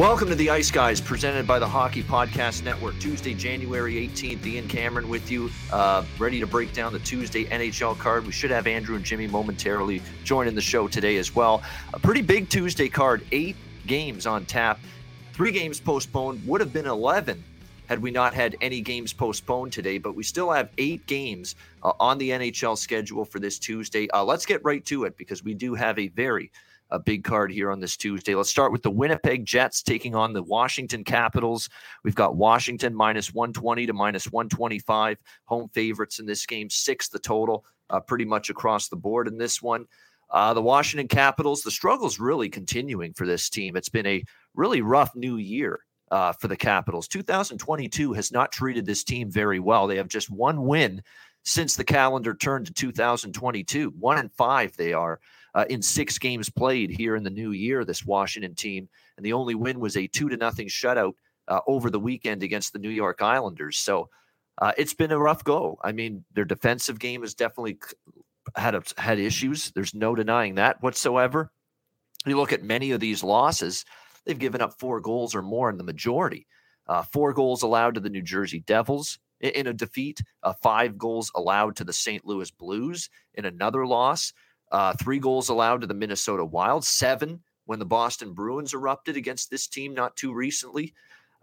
Welcome to the Ice Guys, presented by the Hockey Podcast Network. Tuesday, January 18th. Ian Cameron with you, uh, ready to break down the Tuesday NHL card. We should have Andrew and Jimmy momentarily joining the show today as well. A pretty big Tuesday card, eight games on tap, three games postponed, would have been 11 had we not had any games postponed today, but we still have eight games uh, on the NHL schedule for this Tuesday. Uh, let's get right to it because we do have a very a big card here on this Tuesday. Let's start with the Winnipeg Jets taking on the Washington Capitals. We've got Washington minus 120 to minus 125, home favorites in this game, six the total, uh, pretty much across the board in this one. Uh, the Washington Capitals, the struggle's really continuing for this team. It's been a really rough new year uh, for the Capitals. 2022 has not treated this team very well. They have just one win since the calendar turned to 2022. One and five they are uh, in six games played here in the new year. This Washington team, and the only win was a two to nothing shutout uh, over the weekend against the New York Islanders. So uh, it's been a rough go. I mean, their defensive game has definitely had a, had issues. There's no denying that whatsoever. You look at many of these losses; they've given up four goals or more in the majority. Uh, four goals allowed to the New Jersey Devils in a defeat, uh, five goals allowed to the St. Louis Blues in another loss. Uh, three goals allowed to the Minnesota Wild, seven when the Boston Bruins erupted against this team not too recently.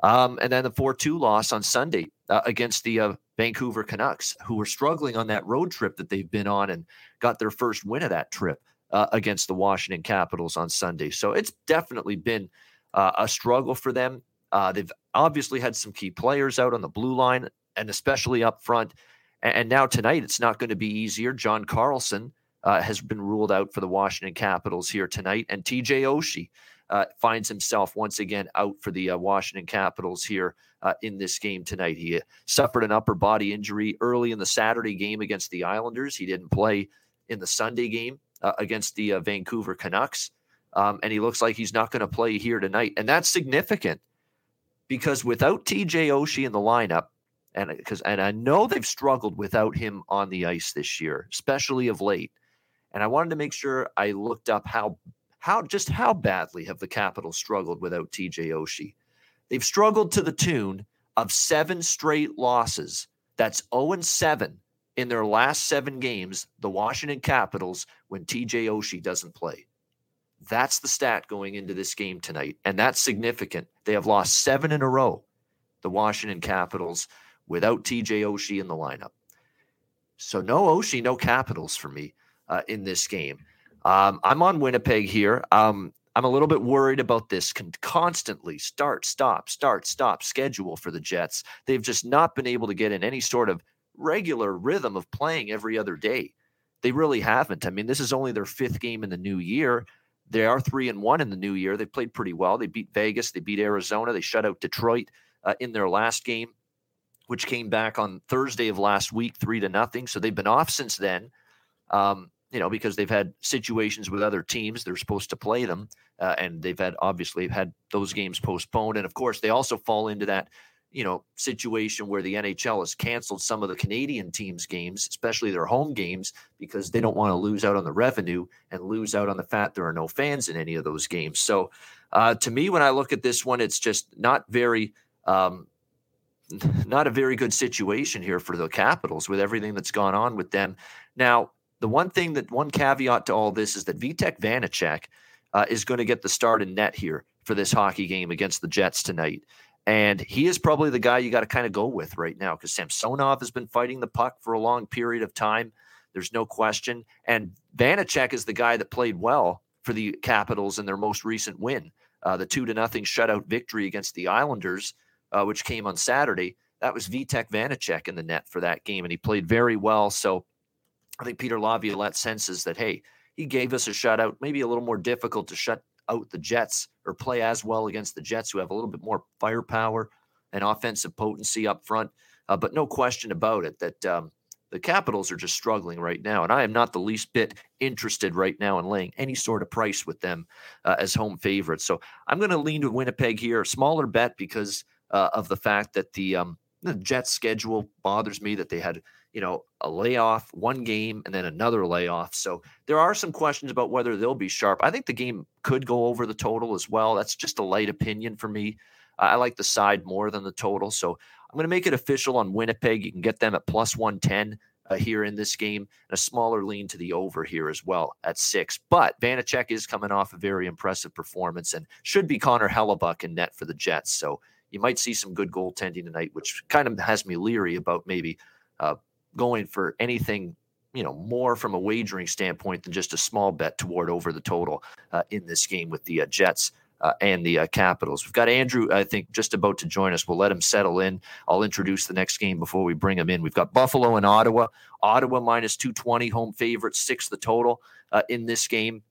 Um, and then the 4 2 loss on Sunday uh, against the uh, Vancouver Canucks, who were struggling on that road trip that they've been on and got their first win of that trip uh, against the Washington Capitals on Sunday. So it's definitely been uh, a struggle for them. Uh, they've obviously had some key players out on the blue line and especially up front. And, and now tonight, it's not going to be easier. John Carlson uh, has been ruled out for the Washington Capitals here tonight, and TJ Oshie uh, finds himself once again out for the uh, Washington Capitals here uh, in this game tonight. He uh, suffered an upper body injury early in the Saturday game against the Islanders. He didn't play in the Sunday game uh, against the Vancouver Canucks, um, and he looks like he's not going to play here tonight, and that's significant because without TJ Oshie in the lineup and because and I know they've struggled without him on the ice this year, especially of late. And I wanted to make sure I looked up how how just how badly have the Capitals struggled without TJ Oshie. They've struggled to the tune of seven straight losses. That's 0 7 in their last seven games, the Washington Capitals, when TJ Oshie doesn't play. That's the stat going into this game tonight. And that's significant. They have lost seven in a row, the Washington Capitals, without TJ Oshie in the lineup. So no Oshie, no Capitals for me uh, in this game. Um, I'm on Winnipeg here. Um, I'm a little bit worried about this con- constantly start, stop, start, stop schedule for the Jets. They've just not been able to get in any sort of regular rhythm of playing every other day. They really haven't. I mean, this is only their fifth game in the new year. They are three and one in the new year. They played pretty well. They beat Vegas. They beat Arizona. They shut out Detroit uh, in their last game, which came back on Thursday of last week, three to nothing. So they've been off since then. Um, you know, because they've had situations with other teams. They're supposed to play them, uh, and they've had obviously had those games postponed. And of course, they also fall into that, you know, situation where the NHL has canceled some of the Canadian teams' games, especially their home games, because they don't want to lose out on the revenue and lose out on the fact there are no fans in any of those games. So, uh, to me, when I look at this one, it's just not very. Um, not a very good situation here for the Capitals with everything that's gone on with them. Now, the one thing that one caveat to all this is that Vitek Vanecek uh, is going to get the start in net here for this hockey game against the Jets tonight. And he is probably the guy you got to kind of go with right now because Samsonov has been fighting the puck for a long period of time. There's no question. And Vanecek is the guy that played well for the Capitals in their most recent win, uh, the two to nothing shutout victory against the Islanders, uh, which came on Saturday. That was Vitek Vanecek in the net for that game, and he played very well. So I think Peter Laviolette senses that, hey, he gave us a shutout, maybe a little more difficult to shut out the Jets or play as well against the Jets, who have a little bit more firepower and offensive potency up front. Uh, but no question about it that um, the Capitals are just struggling right now. And I am not the least bit interested right now in laying any sort of price with them uh, as home favorites. So I'm going to lean to Winnipeg here, a smaller bet because uh, of the fact that the, um, the Jets schedule bothers me that they had you know, a layoff, one game, and then another layoff. So there are some questions about whether they'll be sharp. I think the game could go over the total as well. That's just a light opinion for me. I like the side more than the total. So I'm going to make it official on Winnipeg. You can get them at plus 110 uh, here in this game, and a smaller lean to the over here as well at six. But Vanecek is coming off a very impressive performance and should be Connor Hellebuyck in net for the Jets. So you might see some good goaltending tonight, which kind of has me leery about maybe uh, going for anything you know more from a wagering standpoint than just a small bet toward over the total uh, in this game with the uh, Jets uh, and the uh, Capitals. We've got Andrew, I think, just about to join us. We'll let him settle in. I'll introduce the next game before we bring him in. We've got Buffalo and Ottawa. Ottawa minus 220, home favorite, six the total uh, in this game.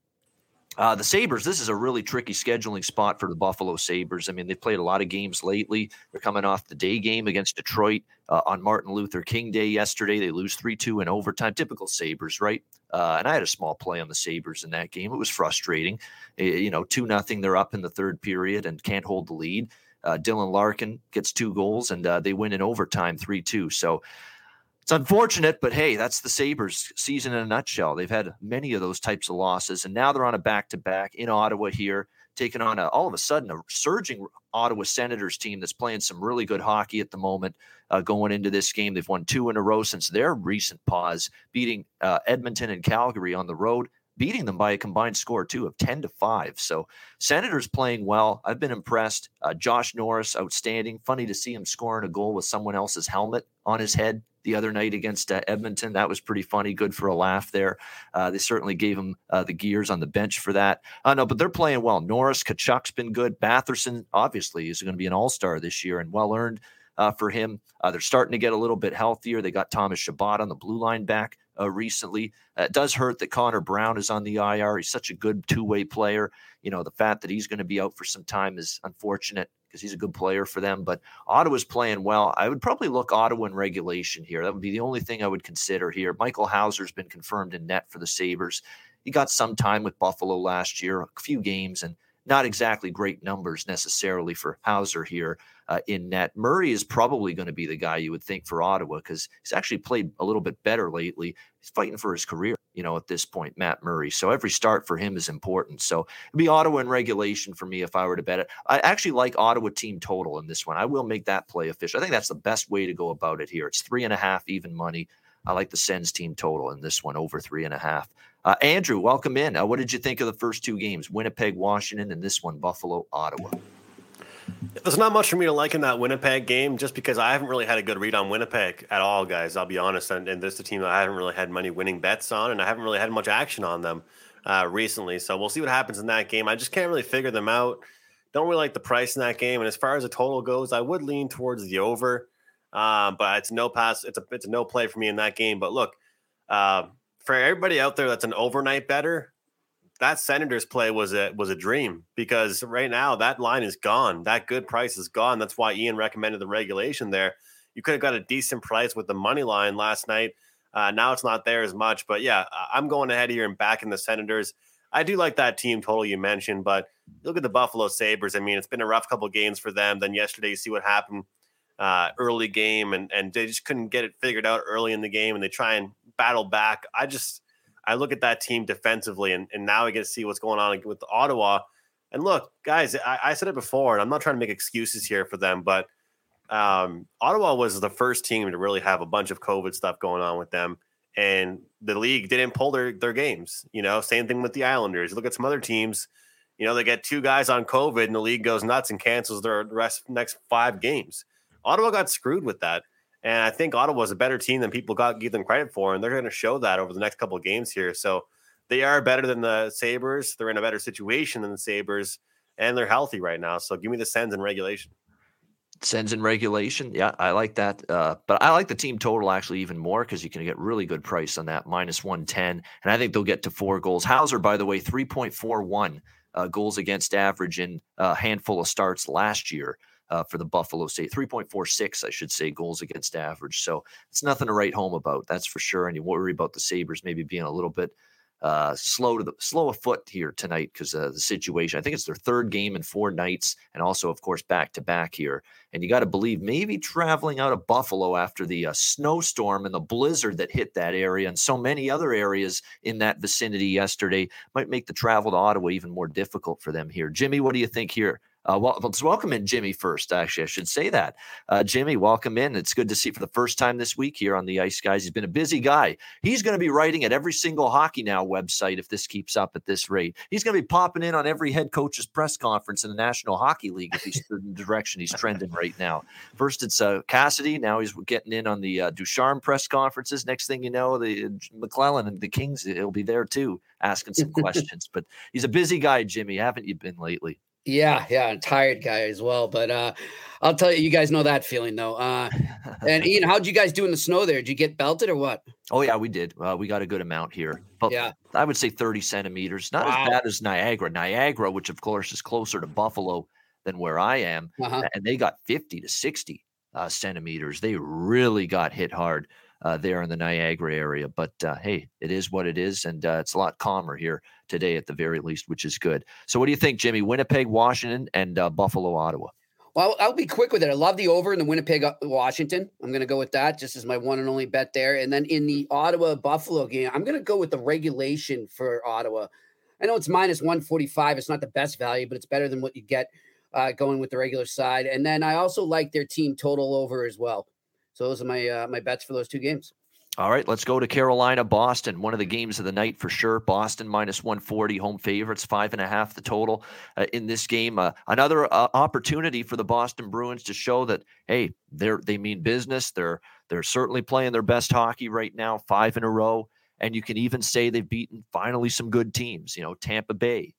Uh, the Sabres, this is a really tricky scheduling spot for the Buffalo Sabres. I mean, they've played a lot of games lately. They're coming off the day game against Detroit uh, on Martin Luther King Day yesterday. They lose 3 2 in overtime. Typical Sabres, right? Uh, and I had a small play on the Sabres in that game. It was frustrating. you know, 2 nothing. They're up in the third period and can't hold the lead. Uh, Dylan Larkin gets two goals and uh, they win in overtime 3 2. So, it's unfortunate, but hey, that's the Sabres season in a nutshell. They've had many of those types of losses, and now they're on a back to back in Ottawa here, taking on a, all of a sudden a surging Ottawa Senators team that's playing some really good hockey at the moment. Uh, going into this game, they've won two in a row since their recent pause, beating uh, Edmonton and Calgary on the road beating them by a combined score too of 10 to 5 so senators playing well i've been impressed uh, josh norris outstanding funny to see him scoring a goal with someone else's helmet on his head the other night against uh, Edmonton. That was pretty funny, good for a laugh there. Uh, they certainly gave him uh, the gears on the bench for that. Uh, no, but they're playing well. Norris, Tkachuk's been good. Batherson, obviously, is going to be an all star this year and well earned uh, for him. Uh, they're starting to get a little bit healthier. They got Thomas Chabot on the blue line back uh, recently. Uh, it does hurt that Connor Brown is on the IR. He's such a good two way player. You know, the fact that he's going to be out for some time is unfortunate because he's a good player for them. But Ottawa's playing well. I would probably look Ottawa in regulation here. That would be the only thing I would consider here. Michael Houser's been confirmed in net for the Sabres. He got some time with Buffalo last year, a few games, and not exactly great numbers necessarily for Houser here uh, in net. Murray is probably going to be the guy you would think for Ottawa because he's actually played a little bit better lately. He's fighting for his career, you know, at this point, Matt Murray. So every start for him is important. So it'd be Ottawa in regulation for me if I were to bet it. I actually like Ottawa team total in this one. I will make that play official. I think that's the best way to go about it here. It's three and a half even money. I like the Sens team total in this one over three and a half. Uh, Andrew, welcome in. Uh, what did you think of the first two games? Winnipeg, Washington, and this one, Buffalo, Ottawa. There's not much for me to like in that Winnipeg game, just because I haven't really had a good read on Winnipeg at all, guys. I'll be honest, and, and this is a team that I haven't really had many winning bets on, and I haven't really had much action on them uh, recently. So we'll see what happens in that game. I just can't really figure them out. Don't really like the price in that game, and as far as the total goes, I would lean towards the over, um, but it's no pass. It's a it's a no play for me in that game. But look, uh, for everybody out there that's an overnight better, that Senators play was a was a dream because right now that line is gone. That good price is gone. That's why Ian recommended the regulation there. You could have got a decent price with the money line last night. Uh, now it's not there as much, but yeah, I'm going ahead here and backing the Senators. I do like that team total you mentioned, but look at the Buffalo Sabres. I mean, it's been a rough couple games for them. Then yesterday, you see what happened uh, early game, and and they just couldn't get it figured out early in the game, and they try and battle back. I just I look at that team defensively, and, and now I get to see what's going on with Ottawa. And look, guys, I, I said it before, and I'm not trying to make excuses here for them, but um, Ottawa was the first team to really have a bunch of COVID stuff going on with them, and the league didn't pull their their games. You know, same thing with the Islanders. look at some other teams. You know, they get two guys on COVID and the league goes nuts and cancels their rest next five games. Ottawa got screwed with that. And I think Ottawa is a better team than people got give them credit for, and they're going to show that over the next couple of games here. So they are better than the Sabres. They're in a better situation than the Sabres, and they're healthy right now. So give me the Sens in regulation. Sends in regulation. Yeah, I like that. Uh, but I like the team total actually even more because you can get really good price on that minus 110. And I think they'll get to four goals. Houser, by the way, 3.41 uh, goals against average in a handful of starts last year. Uh, for the Buffalo State, 3.46, I should say, goals against average. So it's nothing to write home about, that's for sure. And you worry about the Sabres maybe being a little bit uh, slow to the slow of foot here tonight because of the situation. I think it's their third game in four nights, and also, of course, back to back here. And you got to believe maybe traveling out of Buffalo after the uh, snowstorm and the blizzard that hit that area and so many other areas in that vicinity yesterday might make the travel to Ottawa even more difficult for them here. Jimmy, what do you think here? Uh, well, let's welcome in Jimmy first. Actually, I should say that. Uh, Jimmy, welcome in. It's good to see you for the first time this week here on the Ice Guys. He's been a busy guy. He's going to be writing at every single Hockey Now website if this keeps up at this rate. He's going to be popping in on every head coach's press conference in the National Hockey League if he's in the direction he's trending right now. First, it's uh, Cassidy. Now he's getting in on the uh, Ducharme press conferences. Next thing you know, the uh, McLellan and the Kings, he'll be there too, asking some questions. But he's a busy guy, Jimmy. Haven't you been lately? Yeah, yeah, tired guy as well. But uh I'll tell you, you guys know that feeling though. Uh and Ian, how'd you guys do in the snow there? Did you get belted or what? Oh yeah, we did. Uh, we got a good amount here. But yeah, I would say 30 centimeters. Not wow. as bad as Niagara. Niagara, which of course is closer to Buffalo than where I am, uh-huh. and they got 50 to 60 uh, centimeters. They really got hit hard uh, there in the Niagara area. But uh, hey, it is what it is, and uh, it's a lot calmer here today at the very least, which is good. So, what do you think, Jimmy? Winnipeg, Washington, and uh, Buffalo, Ottawa. Well, I'll be quick with it. I love the over in the Winnipeg, uh, Washington. I'm going to go with that just as my one and only bet there. And then in the Ottawa Buffalo game, I'm going to go with the regulation for Ottawa. I know it's minus 145. It's not the best value, but it's better than what you get uh, going with the regular side. And then I also like their team total over as well. So those are my uh, my bets for those two games. All right, let's go to Carolina, Boston. One of the games of the night for sure. Boston minus 140, home favorites, five and a half the total uh, in this game. Uh, another uh, opportunity for the Boston Bruins to show that hey, they're they mean business. They're they're certainly playing their best hockey right now, five in a row, and you can even say they've beaten finally some good teams. You know, Tampa Bay,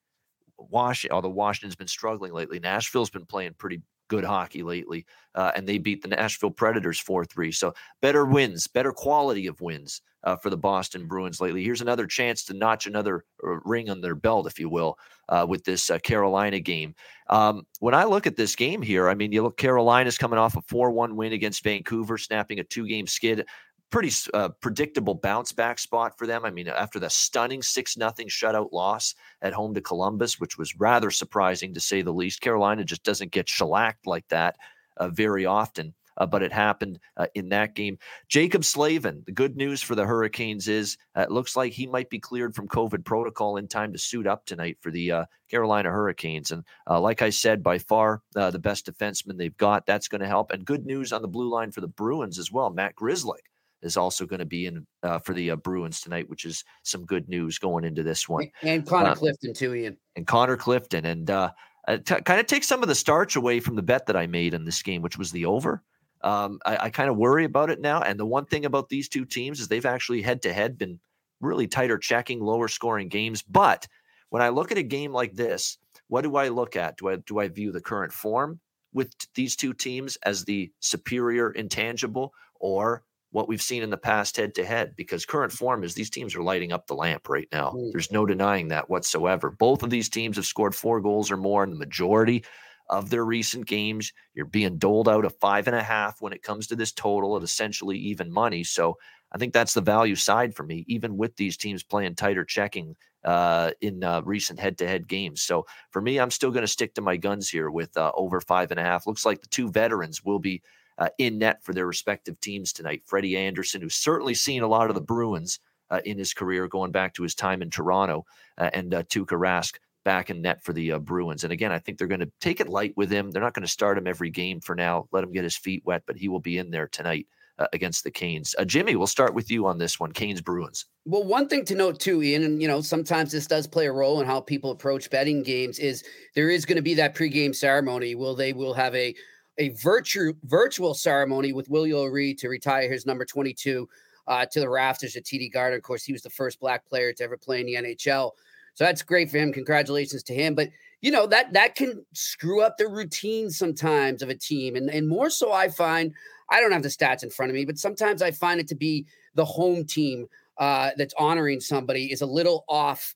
Washington. Although Washington's been struggling lately, Nashville's been playing pretty good hockey lately, uh, and they beat the Nashville Predators 4 3. So better wins, better quality of wins uh, for the Boston Bruins lately. Here's another chance to notch another uh, ring on their belt, if you will, uh, with this uh, Carolina game. Um, when I look at this game here, I mean, you look, Carolina's coming off a 4 1 win against Vancouver, snapping a two game skid pretty uh, predictable bounce back spot for them. I mean, after the stunning six nothing shutout loss at home to Columbus, which was rather surprising to say the least. Carolina just doesn't get shellacked like that uh, very often. Uh, but it happened uh, in that game. Jaccob Slavin, the good news for the Hurricanes is uh, it looks like he might be cleared from COVID protocol in time to suit up tonight for the uh, Carolina Hurricanes. And like I said, by far the best defenseman they've got. That's going to help. And good news on the blue line for the Bruins as well. Matt Grzelcyk is also going to be in uh, for the uh, Bruins tonight, which is some good news going into this one. And Connor uh, Clifton too, Ian. And Connor Clifton, and uh, uh t- kind of take some of the starch away from the bet that I made in this game, which was the over. Um, I, I kind of worry about it now. And the one thing about these two teams is they've actually head to head been really tighter checking, lower scoring games. But when I look at a game like this, what do I look at? Do I do I view the current form with these two teams as the superior intangible, or what we've seen in the past head to head because current form is these teams are lighting up the lamp right now. Mm. There's no denying that whatsoever. Both of these teams have scored four goals or more in the majority of their recent games. You're being doled out a five and a half when it comes to this total at essentially even money. So I think that's the value side for me, even with these teams playing tighter checking uh, in uh, recent head-to-head games. So for me, I'm still going to stick to my guns here with uh, over five and a half. Looks like the two veterans will be uh, in net for their respective teams tonight. Freddie Andersen, who's certainly seen a lot of the Bruins uh, in his career, going back to his time in Toronto, uh, and uh, Tuukka Rask back in net for the uh, Bruins. And again, I think they're going to take it light with him. They're not going to start him every game for now. Let him get his feet wet, but he will be in there tonight uh, against the Canes. Uh, Jimmy, we'll start with you on this one. Canes Bruins. Well, one thing to note too, Ian, and you know, sometimes this does play a role in how people approach betting games. Is there is going to be that pregame ceremony? Will they will have a a virtual virtual ceremony with Willie O'Ree to retire his number twenty two uh, to the rafters at TD Garden. Of course, he was the first black player to ever play in the NHL. So that's great for him. Congratulations to him. But you know that that can screw up the routine sometimes of a team, and and more so, I find I don't have the stats in front of me, but sometimes I find it to be the home team uh, that's honoring somebody is a little off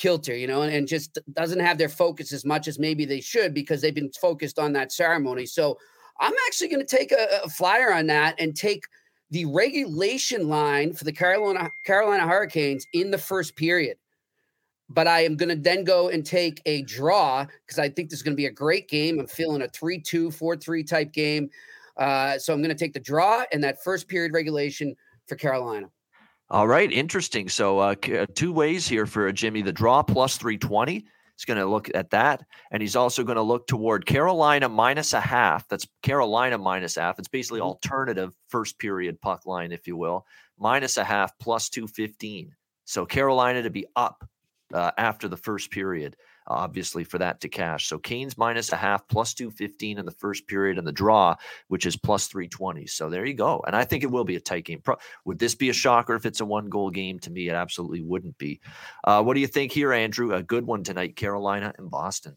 kilter, you know, and, and just doesn't have their focus as much as maybe they should because they've been focused on that ceremony. So I'm actually going to take a, a flyer on that and take the regulation line for the Carolina Carolina Hurricanes in the first period. But I am going to then go and take a draw because I think this is going to be a great game. I'm feeling a 3 2, 4 3 type game. Uh, so I'm going to take the draw and that first period regulation for Carolina. All right, interesting. So uh, uh two ways here for Jimmy: the draw plus three twenty. He's going to look at that, and he's also going to look toward Carolina minus a half. That's Carolina minus half. It's basically mm-hmm. alternative first period puck line, if you will, minus a half plus two fifteen. So Carolina to be up uh, after the first period obviously, for that to cash. So Canes minus a half, plus 215 in the first period, and the draw, which is plus 320. So there you go. And I think it will be a tight game. Pro- Would this be a shocker if it's a one goal game? To me, it absolutely wouldn't be. Uh, what do you think here, Andrew? A good one tonight, Carolina and Boston.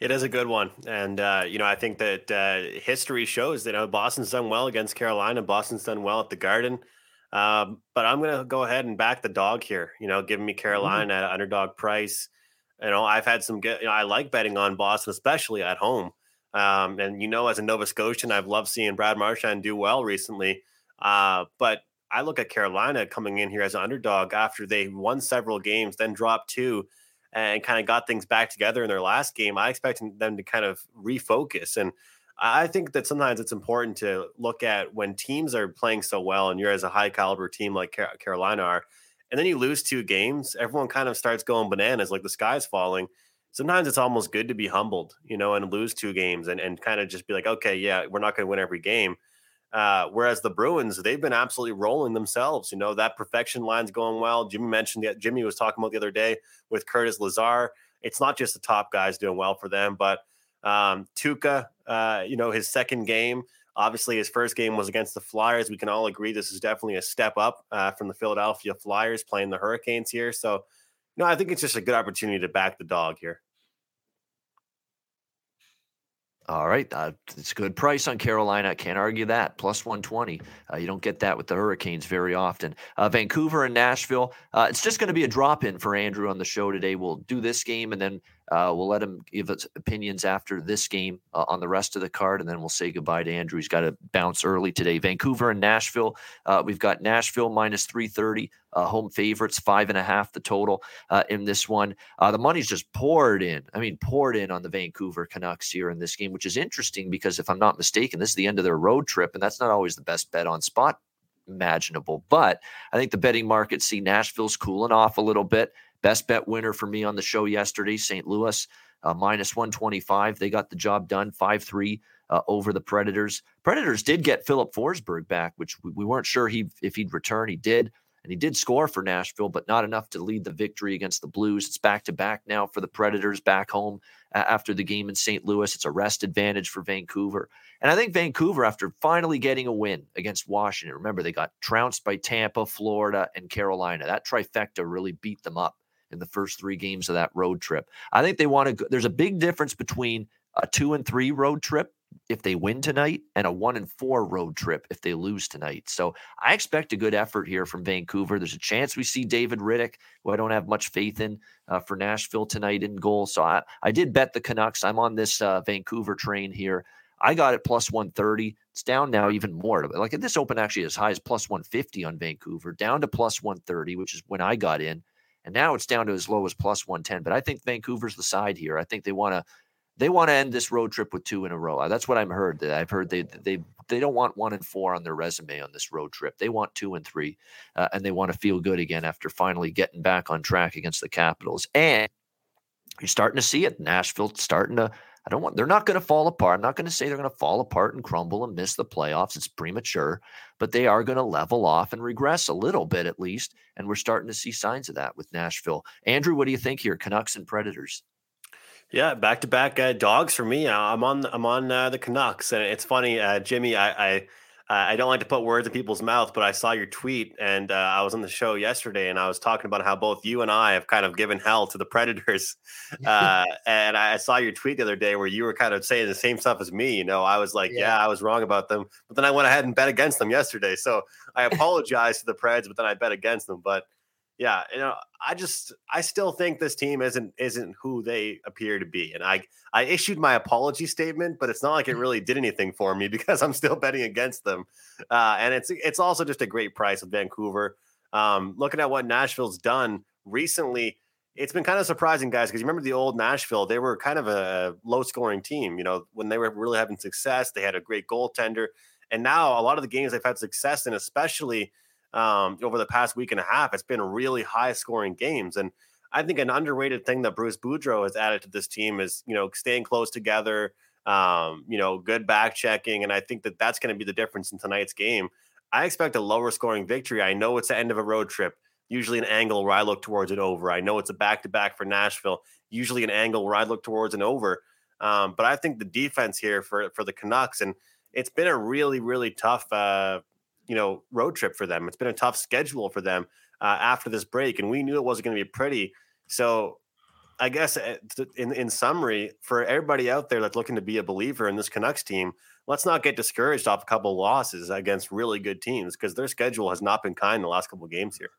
It is a good one, and uh, you know I think that uh, history shows that you know, Boston's done well against Carolina. Boston's done well at the Garden, um, but I'm going to go ahead and back the dog here. You know, giving me Carolina mm-hmm. at underdog price. You know, I've had some good. You know, I like betting on Boston, especially at home. Um, and you know, as a Nova Scotian, I've loved seeing Brad Marchand do well recently. Uh, but I look at Carolina coming in here as an underdog after they won several games, then dropped two, and kind of got things back together in their last game. I expect them to kind of refocus. And I think that sometimes it's important to look at when teams are playing so well, and you're as a high caliber team like Carolina are and then you lose two games, everyone kind of starts going bananas, like the sky's falling. Sometimes it's almost good to be humbled, you know, and lose two games and, and kind of just be like, okay, yeah, we're not going to win every game. Uh, whereas the Bruins, they've been absolutely rolling themselves. You know, that perfection line's going well. Jimmy mentioned that Jimmy was talking about the other day with Curtis Lazar. It's not just the top guys doing well for them, but um, Tuukka, uh, you know, his second game, Obviously, his first game was against the Flyers. We can all agree this is definitely a step up uh, from the Philadelphia Flyers playing the Hurricanes here. So, no, I think it's just a good opportunity to back the dog here. All right. Uh, it's a good price on Carolina. I can't argue that. Plus 120. Uh, you don't get that with the Hurricanes very often. Uh, Vancouver and Nashville. Uh, it's just going to be a drop in for Andrew on the show today. We'll do this game and then uh, we'll let him give us opinions after this game uh, on the rest of the card, and then we'll say goodbye to Andrew. He's got to bounce early today. Vancouver and Nashville. Uh, we've got Nashville minus 330, uh, home favorites, five and a half the total uh, in this one. Uh, the money's just poured in. I mean, poured in on the Vancouver Canucks here in this game, which is interesting because if I'm not mistaken, this is the end of their road trip, and that's not always the best bet on spot imaginable. But I think the betting markets see Nashville's cooling off a little bit. Best bet winner for me on the show yesterday, St. Louis, uh, minus 125. They got the job done 5 3 uh, over the Predators. Predators did get Filip Forsberg back, which we, we weren't sure he if he'd return. He did. And he did score for Nashville, but not enough to lead the victory against the Blues. It's back to back now for the Predators back home after the game in St. Louis. It's a rest advantage for Vancouver. And I think Vancouver, after finally getting a win against Washington, remember they got trounced by Tampa, Florida, and Carolina. That trifecta really beat them up in the first three games of that road trip. I think they want to. Go, There's a big difference between a two and three road trip if they win tonight and a one and four road trip if they lose tonight. So I expect a good effort here from Vancouver. There's a chance we see David Rittich, who I don't have much faith in uh, for Nashville tonight in goal. So I, I did bet the Canucks. I'm on this uh, Vancouver train here. I got it plus 130. It's down now even more. Like this open actually as high as plus 150 on Vancouver, down to plus 130, which is when I got in. And now it's down to as low as plus 110. But I think Vancouver's the side here. I think they want to they want to end this road trip with two in a row. That's what I've heard. That I've heard they they they don't want one and four on their resume on this road trip. They want two and three, uh, and they want to feel good again after finally getting back on track against the Capitals. And you're starting to see it. Nashville starting to I don't want, they're not going to fall apart. I'm not going to say they're going to fall apart and crumble and miss the playoffs. It's premature, but they are going to level off and regress a little bit at least. And we're starting to see signs of that with Nashville. Andrew, what do you think here? Canucks and Predators. Yeah, back to back dogs for me. I'm on I'm on uh, the Canucks, and it's funny, uh, Jimmy. I, I I don't like to put words in people's mouth, but I saw your tweet, and uh, I was on the show yesterday, and I was talking about how both you and I have kind of given hell to the Predators. Uh, and I saw your tweet the other day where you were kind of saying the same stuff as me. You know, I was like, yeah. yeah, I was wrong about them, but then I went ahead and bet against them yesterday. So I apologize to the Preds, but then I bet against them. But yeah, you know, I just I still think this team isn't isn't who they appear to be. And I I issued my apology statement, but it's not like it really did anything for me because I'm still betting against them. Uh, and it's it's also just a great price with Vancouver. Um, looking at what Nashville's done recently, it's been kind of surprising, guys, because you remember the old Nashville, they were kind of a low scoring team. You know, when they were really having success, they had a great goaltender. And now a lot of the games they've had success in, especially um, over the past week and a half. It's been really high scoring games. And I think an underrated thing that Bruce Boudreau has added to this team is, you know, staying close together, um, you know, good back checking. And I think that that's going to be the difference in tonight's game. I expect a lower scoring victory. I know it's the end of a road trip, usually an angle where I look towards an over. I know it's a back to back for Nashville, usually an angle where I look towards an over. Um, but I think the defense here for for the Canucks and it's been a really really tough uh, you know road trip for them. It's been a tough schedule for them uh, after this break, and we knew it wasn't going to be pretty. So, I guess uh, in in summary, for everybody out there that's looking to be a believer in this Canucks team, let's not get discouraged off a couple losses against really good teams because their schedule has not been kind the last couple games here.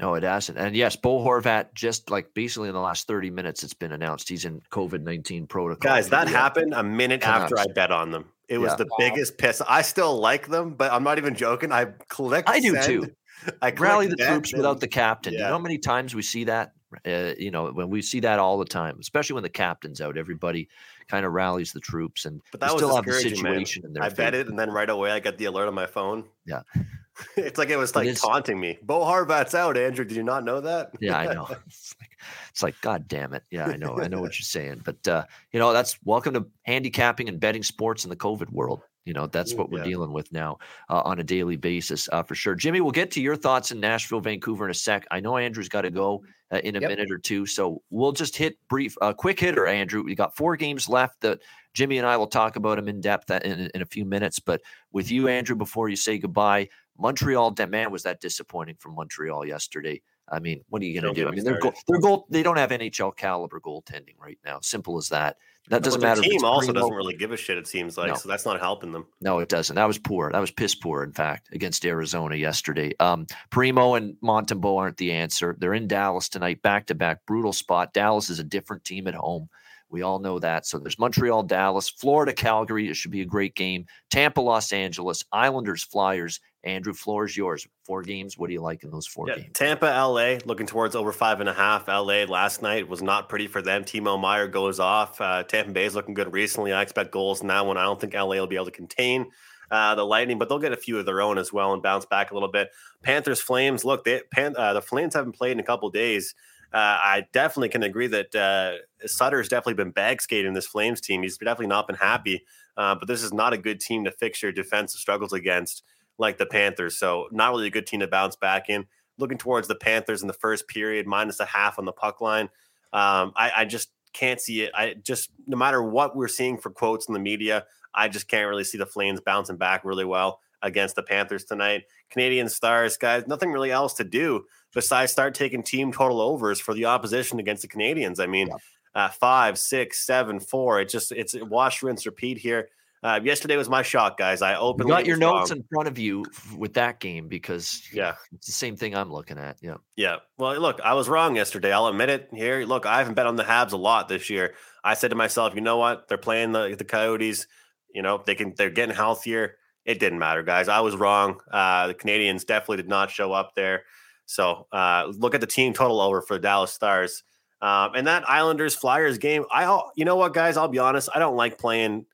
No, it hasn't. And yes, Bo Horvat, just like basically in the last 30 minutes, it's been announced he's in COVID 19 protocol. Guys, that happened a minute Canucks. after I bet on them. It was yeah. the wow. biggest piss. I still like them, but I'm not even joking. I clicked. I do send. too. I rally the troops and, without the captain. Yeah. You know how many times we see that? Uh, you know, when we see that all the time, especially when the captain's out, everybody kind of rallies the troops, and but that was still have the situation man. in there. I bet it, and then right away I got the alert on my phone. Yeah, it's like it was like it taunting me. Bo Horvat's out. Andrew, did you not know that? yeah, I know. It's like, it's like, God damn it. Yeah, I know. I know what you're saying. But uh, you know, that's welcome to handicapping and betting sports in the COVID world. You know, that's what we're yeah. dealing with now uh, on a daily basis uh, for sure. Jimmy, we'll get to your thoughts in Nashville, Vancouver in a sec. I know Andrew's got to go uh, in a yep. minute or two, so we'll just hit brief, uh, quick hitter. Andrew, we got four games left that Jimmy and I will talk about them in depth uh, in, in a few minutes. But with you, Andrew, before you say goodbye, Montreal, man, was that disappointing from Montreal yesterday. I mean, what are you going to do? I mean, they're goal, they're goal, they don't have NHL caliber goaltending right now. Simple as that. That doesn't matter. The team also doesn't really give a shit. It seems like no. so that's not helping them. No, it doesn't. That was poor. That was piss poor, in fact, against Arizona yesterday. Um, Primeau and Montembeault aren't the answer. They're in Dallas tonight, back to back, brutal spot. Dallas is a different team at home. We all know that. So there's Montreal, Dallas, Florida, Calgary. It should be a great game. Tampa, Los Angeles, Islanders, Flyers, Andrew, floor is yours. Four games. What do you like in those four yeah, games? Tampa, LA, looking towards over five and a half. LA last night was not pretty for them. Timo Meier goes off. Uh, Tampa Bay is looking good recently. I expect goals in that one. I don't think LA will be able to contain uh, the Lightning, but they'll get a few of their own as well and bounce back a little bit. Panthers, Flames. Look, they, Pan, uh, the Flames haven't played in a couple days. Uh, I definitely can agree that uh, Sutter's definitely been bag skating this Flames team. He's definitely not been happy, uh, but this is not a good team to fix your defensive struggles against like the Panthers. So not really a good team to bounce back in. Looking towards the Panthers in the first period, minus a half on the puck line. Um, I, I just can't see it. I just no matter what we're seeing for quotes in the media, I just can't really see the Flames bouncing back really well against the Panthers tonight. Canadian Stars, guys, nothing really else to do besides start taking team total overs for the opposition against the Canadiens. I mean, yeah. uh, five, six, seven, four. It just it's wash, rinse, repeat here. Uh, yesterday was my shock, guys. I opened. You got your notes in front of you with that game because yeah, it's the same thing I'm looking at. Yeah, yeah. Well, look, I was wrong yesterday. I'll admit it. Here, look, I haven't bet on the Habs a lot this year. I said to myself, you know what? They're playing the the Coyotes. You know, they can. They're getting healthier. It didn't matter, guys. I was wrong. Uh, the Canadiens definitely did not show up there. So uh, look at the team total over for the Dallas Stars. Um, and that Islanders Flyers game, I you know what, guys? I'll be honest. I don't like playing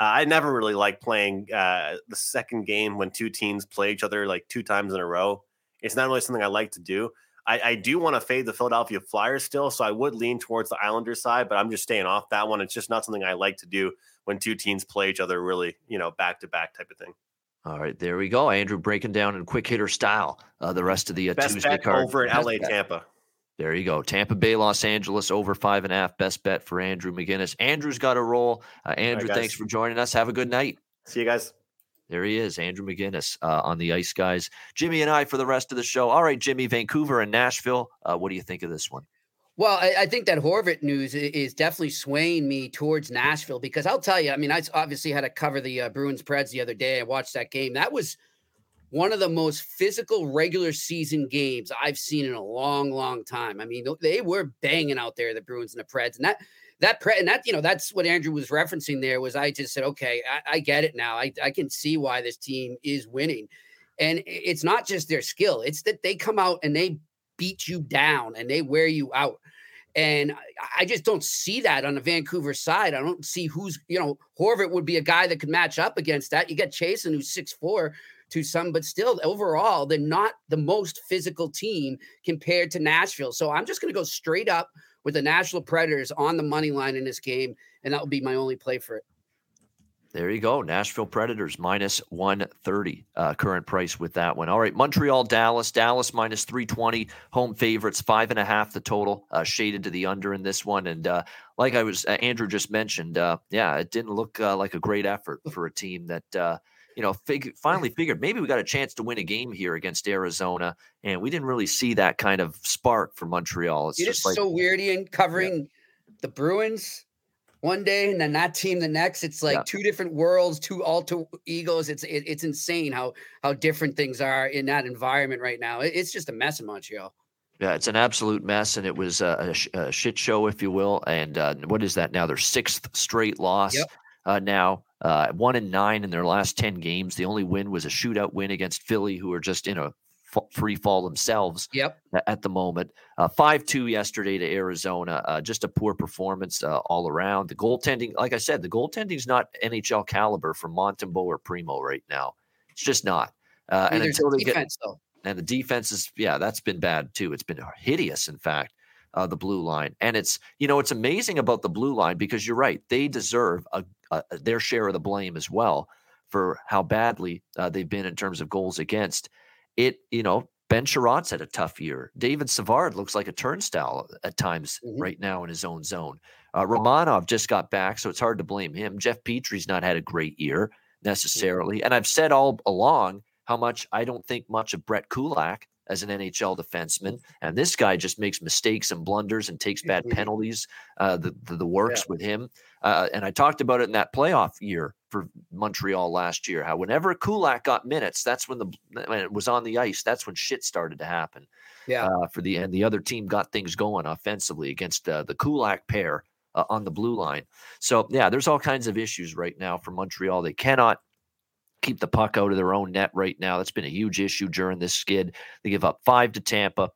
uh, I never really like playing uh, the second game when two teams play each other like two times in a row. It's not really something I like to do. I, I do want to fade the Philadelphia Flyers still, so I would lean towards the Islanders side, but I'm just staying off that one. It's just not something I like to do when two teams play each other really, you know, back to back type of thing. All right, there we go. Andrew breaking down in quick hitter style uh, the rest of the uh, Best Tuesday bet card. over in LA bet. Tampa. There you go. Tampa Bay, Los Angeles, over five and a half. Best bet for Andrew McGinnis. Andrew's got a roll. Uh, Andrew, guys. thanks for joining us. Have a good night. See you guys. There he is, Andrew McGinnis uh, on the Ice Guys. Jimmy and I for the rest of the show. All right, Jimmy, Vancouver and Nashville. Uh, what do you think of this one? Well, I, I think that Horvat news is definitely swaying me towards Nashville because I'll tell you, I mean, I obviously had to cover the uh, Bruins Preds the other day. I watched that game. That was one of the most physical regular season games I've seen in a long, long time. I mean, they were banging out there, the Bruins and the Preds, and that that pre- and that you know that's what Andrew was referencing there was I just said, okay, I, I get it now. I, I can see why this team is winning, and it's not just their skill; it's that they come out and they beat you down and they wear you out. And I- just don't see that on the Vancouver side. I don't see who's, you know, Horvat would be a guy that could match up against that. You got Chasen, who's six four to some, but still overall, they're not the most physical team compared to Nashville. So I'm just going to go straight up with the Nashville Predators on the money line in this game. And that will be my only play for it. There you go. Nashville Predators minus 130 uh, current price with that one. All right. Montreal, Dallas. Dallas minus 320. Home favorites, five and a half the total, uh, shaded to the under in this one. And uh, like I was, uh, Andrew just mentioned, uh, yeah, it didn't look uh, like a great effort for a team that, uh, you know, fig- finally figured maybe we got a chance to win a game here against Arizona. And we didn't really see that kind of spark for Montreal. It's It just like, so weird, Ian, covering the Bruins one day and then that team the next. It's like Yeah. two different worlds, two alter egos. It's it, it's insane how how different things are in that environment right now. It- it's just a mess in Montreal. Yeah, it's an absolute mess, and it was a, a, sh- a shit show, if you will. And uh, what is that now? Their sixth straight loss Yep. uh, now. Uh, one and nine in their last ten games. The only win was a shootout win against Philly, who are just in a f- free fall themselves Yep. at the moment. Uh, Five two yesterday to Arizona. Uh, just a poor performance uh, all around. The goaltending, like I said, the goaltending's not NHL caliber for Montembeault or Primeau right now. It's just not. Uh, and until they get defense though. and the defense is yeah that's been bad too it's been hideous in fact uh, the blue line and it's you know it's amazing about the blue line because you're right they deserve a, a, their share of the blame as well for how badly uh, they've been in terms of goals against. It you know ben Chiarot's had a tough year. David savard looks like a turnstile at times Mhm. right now in his own zone. Uh, romanov just got back so it's hard to blame him. Jeff Petry's not had a great year necessarily and i've said all along how much I don't think much of Brett Kulak as an NHL defenseman. And this guy just makes mistakes and blunders and takes bad Mhm. penalties. Uh, the, the the works with him. Uh, and I talked about it in that playoff year for Montreal last year. How whenever Kulak got minutes, that's when the when it was on the ice. That's when shit started to happen. Yeah. Uh, for the and the other team got things going offensively against uh, the Kulak pair uh, on the blue line. So yeah, there's all kinds of issues right now for Montreal. They cannot keep the puck out of their own net right now. That's been a huge issue during this skid. They give up five to Tampa,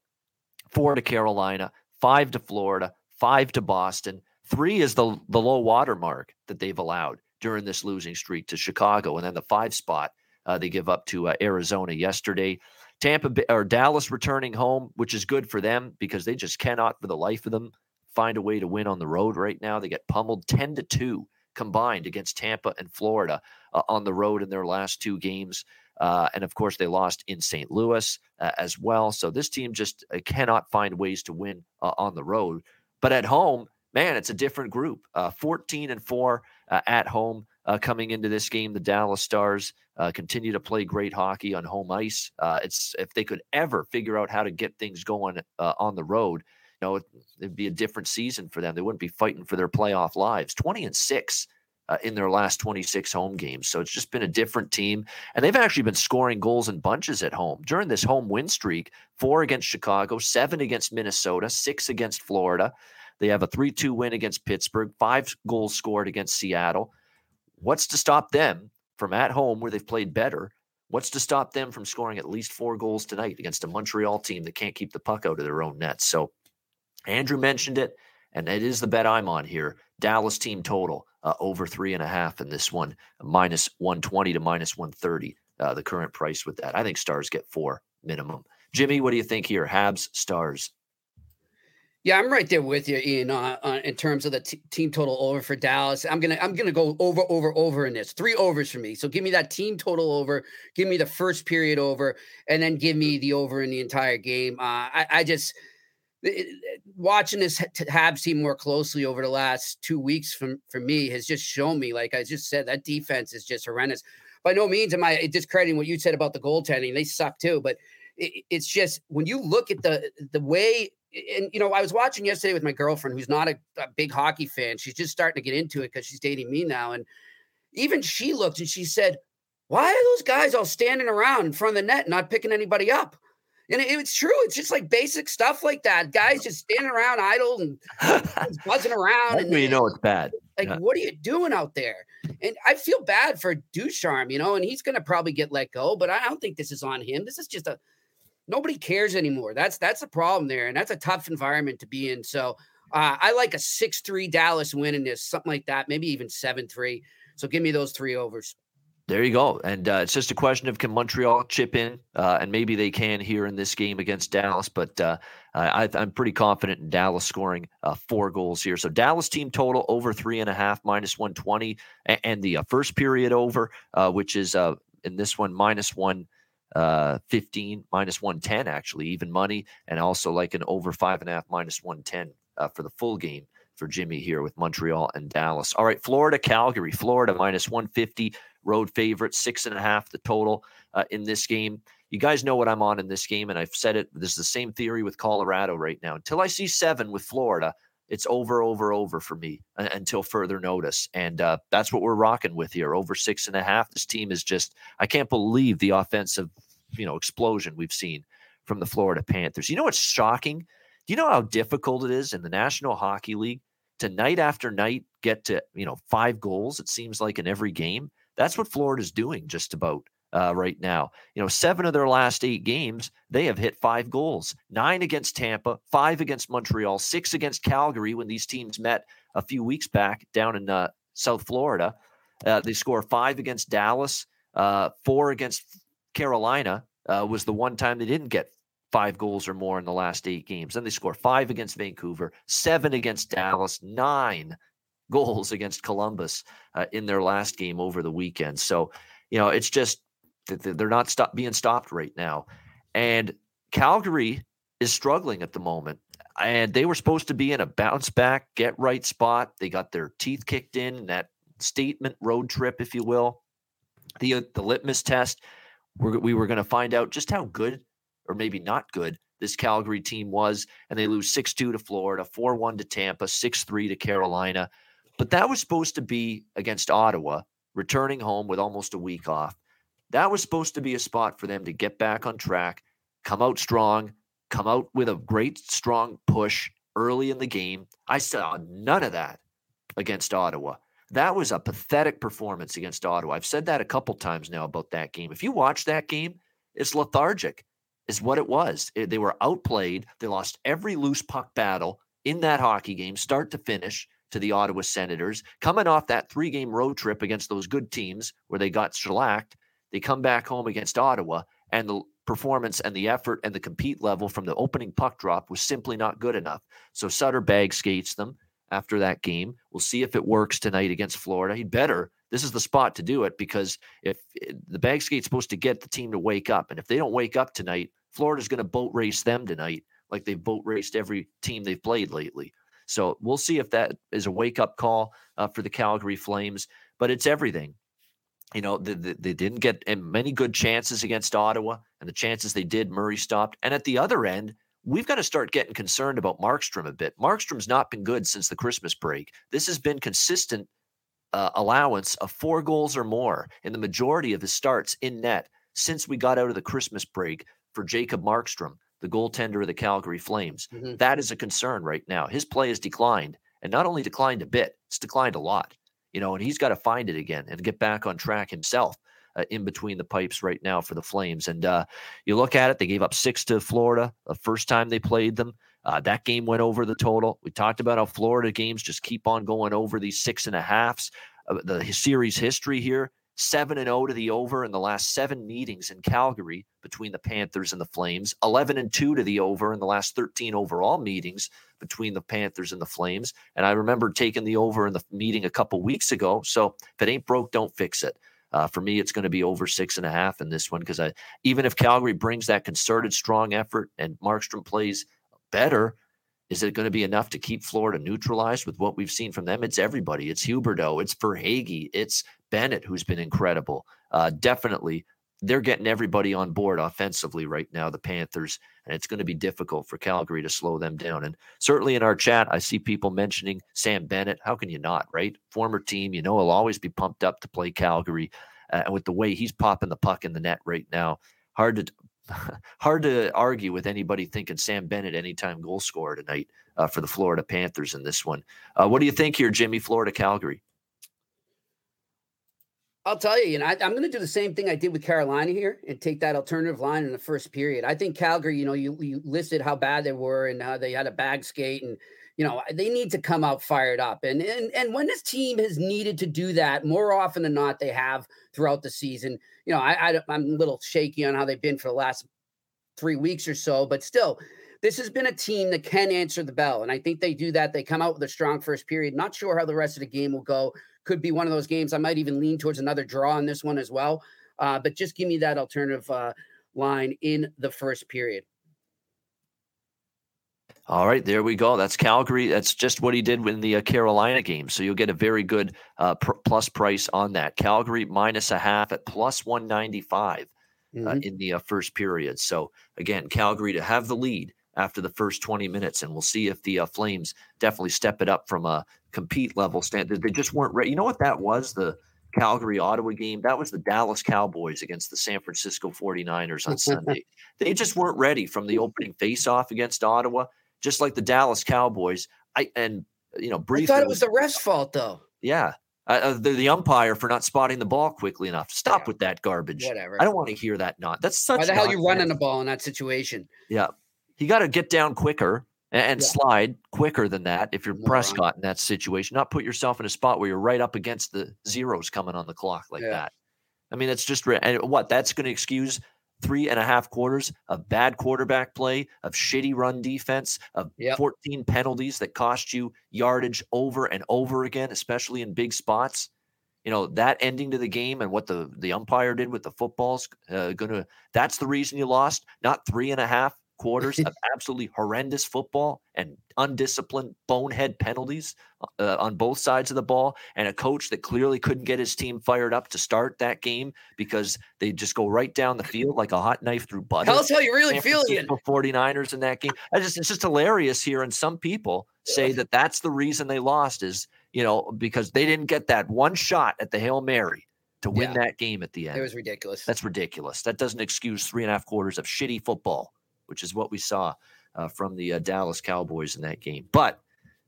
four to Carolina, five to Florida, five to Boston. Three is the the low water mark that they've allowed during this losing streak to Chicago, and then the five spot uh, they give up to uh, Arizona yesterday. Tampa or Dallas returning home, which is good for them because they just cannot, for the life of them, find a way to win on the road right now. They get pummeled ten to two combined against Tampa and Florida uh, on the road in their last two games. Uh, and of course, they lost in St. Louis uh, as well. So this team just uh, cannot find ways to win uh, on the road. But at home, man, it's a different group. Uh, 14 and 4 uh, at home coming into this game. The Dallas Stars continue to play great hockey on home ice. It's if they could ever figure out how to get things going on the road, know, it, it'd be a different season for them. They wouldn't be fighting for their playoff lives. 20 and 6 uh, in their last 26 home games. So it's just been a different team. And they've actually been scoring goals in bunches at home during this home win streak four against Chicago, seven against Minnesota, six against Florida. They have a 3 2 win against Pittsburgh, five goals scored against Seattle. What's to stop them from at home where they've played better? What's to stop them from scoring at least four goals tonight against a Montreal team that can't keep the puck out of their own nets? So Andrew mentioned it, and it is the bet I'm on here. Dallas team total uh, over three and a half in this one, minus 120 to minus 130, uh, the current price with that. I think Stars get four minimum. Jimmy, what do you think here? Habs, Stars. Yeah, I'm right there with you, Ian. Uh, uh, in terms of the t- team total over for Dallas, I'm gonna I'm gonna go over over over in this three overs for me. So give me that team total over, give me the first period over, and then give me the over in the entire game. Uh, I, I just watching this Habs team more closely over the last two weeks from for me has just shown me, like I just said, that defense is just horrendous. By no means am I discrediting what you said about the goaltending; they suck too. But it, it's just when you look at the the way and you know, I was watching yesterday with my girlfriend, who's not a, a big hockey fan. She's just starting to get into it because she's dating me now, and even she looked and she said, "Why are those guys all standing around in front of the net, not picking anybody up?" And it, it's true. It's just like basic stuff like that. Guys just standing around idle and buzzing around. and you know it's bad. Like, yeah. what are you doing out there? And I feel bad for Ducharme, you know, and he's going to probably get let go, but I don't think this is on him. This is just a nobody cares anymore. That's that's the problem there, and that's a tough environment to be in. So uh, I like a six three Dallas win in this, something like that, maybe even seven three. So give me those three overs. There you go. And uh, it's just a question of can Montreal chip in, uh, and maybe they can here in this game against Dallas. But uh, I, am pretty confident in Dallas scoring uh, four goals here. So Dallas team total over three and a half, minus 120, and, and the uh, first period over, uh, which is in this one minus one uh 15 minus 110 actually even money and also like an over five and a half minus 110 uh, for the full game for jimmy here with montreal and dallas all right florida calgary florida minus 150 road favorite six and a half the total uh, in this game you guys know what i'm on in this game and i've said it this is the same theory with colorado right now until i see seven with florida it's over, over, over for me uh, until further notice. And uh, that's what we're rocking with here. Over six and a half. This team is just, I can't believe the offensive, you know, explosion we've seen from the Florida Panthers. You know what's shocking? Do you know how difficult it is in the National Hockey League to night after night get to, you know, five goals, it seems like in every game? That's what Florida's doing just about uh, right now. You know, seven of their last eight games, they have hit five goals nine against Tampa, five against Montreal, six against Calgary when these teams met a few weeks back down in uh, South Florida. Uh, they score five against Dallas, uh, four against Carolina uh, was the one time they didn't get five goals or more in the last eight games. Then they score five against Vancouver, seven against Dallas, nine goals against Columbus uh, in their last game over the weekend. So, you know, it's just they're not stop, being stopped right now. And Calgary is struggling at the moment. And they were supposed to be in a bounce back, get right spot. They got their teeth kicked in that statement road trip, if you will. The, uh, the litmus test, we're, we were going to find out just how good or maybe not good this Calgary team was. And they lose 6 2 to Florida, 4 1 to Tampa, 6 3 to Carolina. But that was supposed to be against Ottawa, returning home with almost a week off. That was supposed to be a spot for them to get back on track, come out strong, come out with a great, strong push early in the game. I saw none of that against Ottawa. That was a pathetic performance against Ottawa. I've said that a couple times now about that game. If you watch that game, it's lethargic, is what it was. It, they were outplayed. They lost every loose puck battle in that hockey game, start to finish, to the Ottawa Senators. Coming off that three game road trip against those good teams where they got shellacked, they come back home against Ottawa, and the performance and the effort and the compete level from the opening puck drop was simply not good enough. So Sutter bag skates them after that game. We'll see if it works tonight against Florida. He'd better. This is the spot to do it because if the bag skate's supposed to get the team to wake up, and if they don't wake up tonight, Florida's going to boat race them tonight, like they've boat raced every team they've played lately. So we'll see if that is a wake up call uh, for the Calgary Flames. But it's everything you know, they, they didn't get many good chances against Ottawa, and the chances they did, Murray stopped. And at the other end, we've got to start getting concerned about Markstrom a bit. Markstrom's not been good since the Christmas break. This has been consistent uh, allowance of four goals or more in the majority of his starts in net since we got out of the Christmas break for Jacob Markstrom, the goaltender of the Calgary Flames. Mm-hmm. That is a concern right now. His play has declined, and not only declined a bit, it's declined a lot you know, and he's got to find it again and get back on track himself. Uh, in between the pipes right now for the Flames. And uh, you look at it, they gave up six to Florida the first time they played them. Uh, that game went over the total. We talked about how Florida games just keep on going over these six and a halves. The series history here 7 and 0 to the over in the last seven meetings in Calgary between the Panthers and the Flames, 11 and 2 to the over in the last 13 overall meetings between the Panthers and the Flames. And I remember taking the over in the meeting a couple weeks ago. So if it ain't broke, don't fix it. Uh, for me, it's going to be over six and a half in this one because I even if Calgary brings that concerted, strong effort and Markstrom plays better, is it going to be enough to keep Florida neutralized with what we've seen from them? It's everybody. It's Huberdeau. It's Verhaeghe. It's Bennett, who's been incredible. Uh, definitely, they're getting everybody on board offensively right now, the Panthers, and it's going to be difficult for Calgary to slow them down. And certainly in our chat, I see people mentioning Sam Bennett. How can you not, right? Former team, you know, he'll always be pumped up to play Calgary. Uh, and with the way he's popping the puck in the net right now, hard to hard to argue with anybody thinking Sam Bennett anytime goal scorer tonight uh, for the Florida Panthers in this one. Uh, what do you think here, Jimmy? Florida Calgary. I'll tell you, you know, I, am going to do the same thing I did with Carolina here and take that alternative line in the first period. I think Calgary, you know, you, you listed how bad they were and how they had a bag skate and you know they need to come out fired up. And and and when this team has needed to do that more often than not they have throughout the season. You know I, I i'm a little shaky on how they've been for the last three weeks or so but still this has been a team that can answer the bell. And i think they do that. They come out with a strong first period. Not sure how the rest of the game will go could be one of those games i might even lean towards another draw in this one as well uh, but just give me that alternative uh, line in the first period all right, there we go. That's Calgary. That's just what he did in the uh, Carolina game. So you'll get a very good uh, pr- plus price on that. Calgary minus a half at plus 195 uh, mm-hmm. uh, in the first period. So again, Calgary to have the lead after the first 20 minutes, and we'll see if the uh, Flames definitely step it up from a compete level standard. They just weren't ready. You know what that was? The Calgary Ottawa game. That was the Dallas Cowboys against the San Francisco 49ers on Sunday. they just weren't ready from the opening face-off against Ottawa just like the Dallas Cowboys. I and you know, briefly, I thought it was the ref's fault though. Yeah, uh, uh, the, the umpire for not spotting the ball quickly enough. Stop yeah. with that garbage. Whatever. I don't want to hear that. Not that's such. Why the hell you running the ball in that situation? Yeah, you got to get down quicker and, and yeah. slide quicker than that. If you're Moron. Prescott in that situation, not put yourself in a spot where you're right up against the zeros coming on the clock like yeah. that. I mean, that's just and what that's going to excuse three and a half quarters of bad quarterback play, of shitty run defense, of yep. 14 penalties that cost you yardage over and over again, especially in big spots. You know that ending to the game and what the the umpire did with the footballs uh, gonna. That's the reason you lost, not three and a half quarters of absolutely horrendous football and undisciplined bonehead penalties uh, on both sides of the ball and a coach that clearly couldn't get his team fired up to start that game because they just go right down the field like a hot knife through butter. Tell us how you really feel feeling. 49ers in that game. I just it's just hilarious here and some people say that that's the reason they lost is, you know, because they didn't get that one shot at the Hail Mary to win yeah. that game at the end. It was ridiculous. That's ridiculous. That doesn't excuse three and a half quarters of shitty football which is what we saw uh, from the uh, Dallas Cowboys in that game. But